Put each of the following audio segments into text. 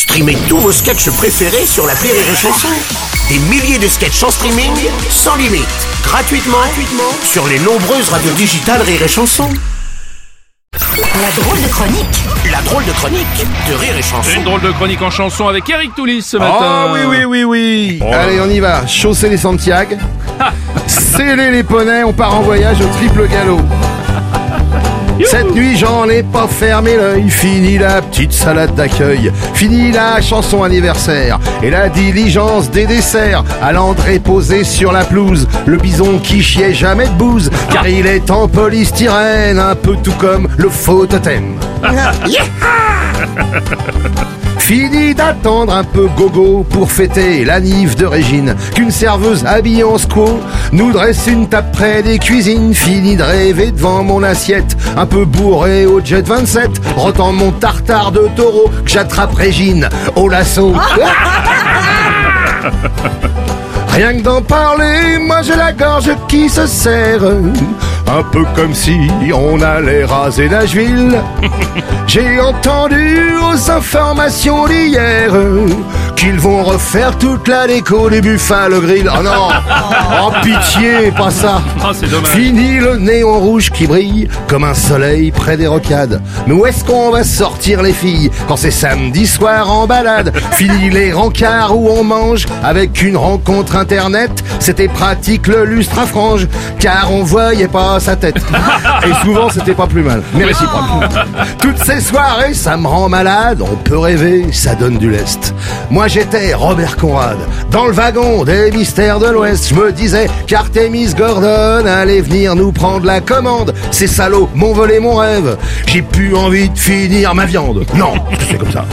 Streamez tous vos sketchs préférés sur la Rire et Chanson. Des milliers de sketchs en streaming, sans limite, gratuitement, gratuitement sur les nombreuses radios digitales Rire et Chanson. La drôle de chronique La drôle de chronique de Rire et Chanson. Une drôle de chronique en chanson avec Eric Toulis ce matin. Oh oui, oui, oui, oui. Oh. Allez, on y va. Chausser les Santiago. Sceller les poneys, on part en voyage au triple galop. Cette nuit, j'en ai pas fermé l'œil. Fini la petite salade d'accueil. Fini la chanson anniversaire. Et la diligence des desserts. Allant poser sur la pelouse. Le bison qui chiait jamais de bouse. Car il est en polystyrène. Un peu tout comme le faux totem. Fini d'attendre un peu gogo pour fêter la nive de Régine. Qu'une serveuse habillée en squaw nous dresse une table près des cuisines. Fini de rêver devant mon assiette, un peu bourré au jet 27. Retends mon tartare de taureau que j'attrape Régine au lasso. Rien que d'en parler, moi j'ai la gorge qui se serre. Un peu comme si on allait raser Nashville. J'ai entendu aux informations d'hier vont refaire toute la déco des Buffalo Grill. Oh non Oh pitié, pas ça Ah, dommage. Fini le néon rouge qui brille comme un soleil près des rocades. Mais où est-ce qu'on va sortir les filles quand c'est samedi soir en balade? Fini les rencarts où on mange avec une rencontre internet. C'était pratique le lustre à frange car on voyait pas sa tête. Et souvent c'était pas plus mal. Mais réciproque. Toutes ces soirées, ça me rend malade. On peut rêver, ça donne du lest. Moi j'étais Robert Conrad dans le wagon des mystères de l'Ouest. Je me disais qu'Artemis Gordon allait venir nous prendre la commande. Ces salauds m'ont volé mon rêve. J'ai plus envie de finir ma viande. Non, c'est comme ça.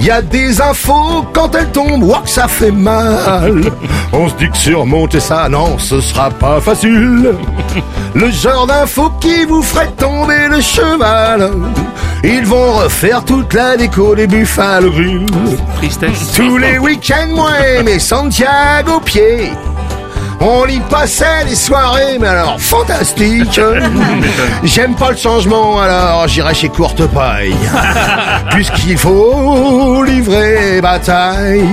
Y a des infos quand elles tombent, ouah que ça fait mal. On se dit que surmonter ça, non, ce sera pas facile. Le genre d'infos qui vous ferait tomber le cheval. Ils vont refaire toute la déco des Buffalo Grill. Tristesse. Tous les week-ends, moi et mes Santiago pieds. On y passait des soirées, mais alors fantastiques. J'aime pas le changement, alors j'irai chez Courte Paille. Puisqu'il faut livrer bataille.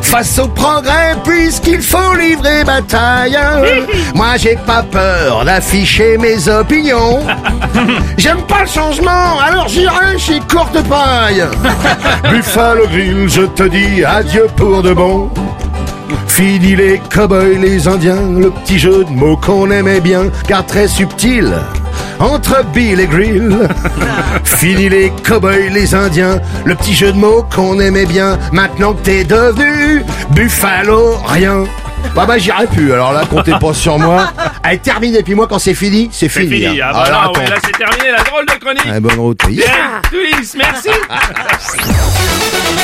Face au progrès, puisqu'il faut livrer bataille. Moi j'ai pas peur d'afficher mes opinions. J'aime pas le changement, alors j'irai chez Courte Paille. Buffalo Grill, je te dis adieu pour de bon. Fini les cow-boys, les indiens, le petit jeu de mots qu'on aimait bien, car très subtil. Entre Bill et Grill. Fini les cow-boys, les indiens, le petit jeu de mots qu'on aimait bien, maintenant que t'es devenu Buffalo, rien. Bah bah j'irai plus, alors là comptez pas sur moi. Allez terminé, puis moi quand c'est fini, c'est C'est fini. fini. hein. Ah, bah Alors, ouais, attends. là, c'est terminé, la drôle de chronique. Allez, bonne route. Yeah Toulis, merci.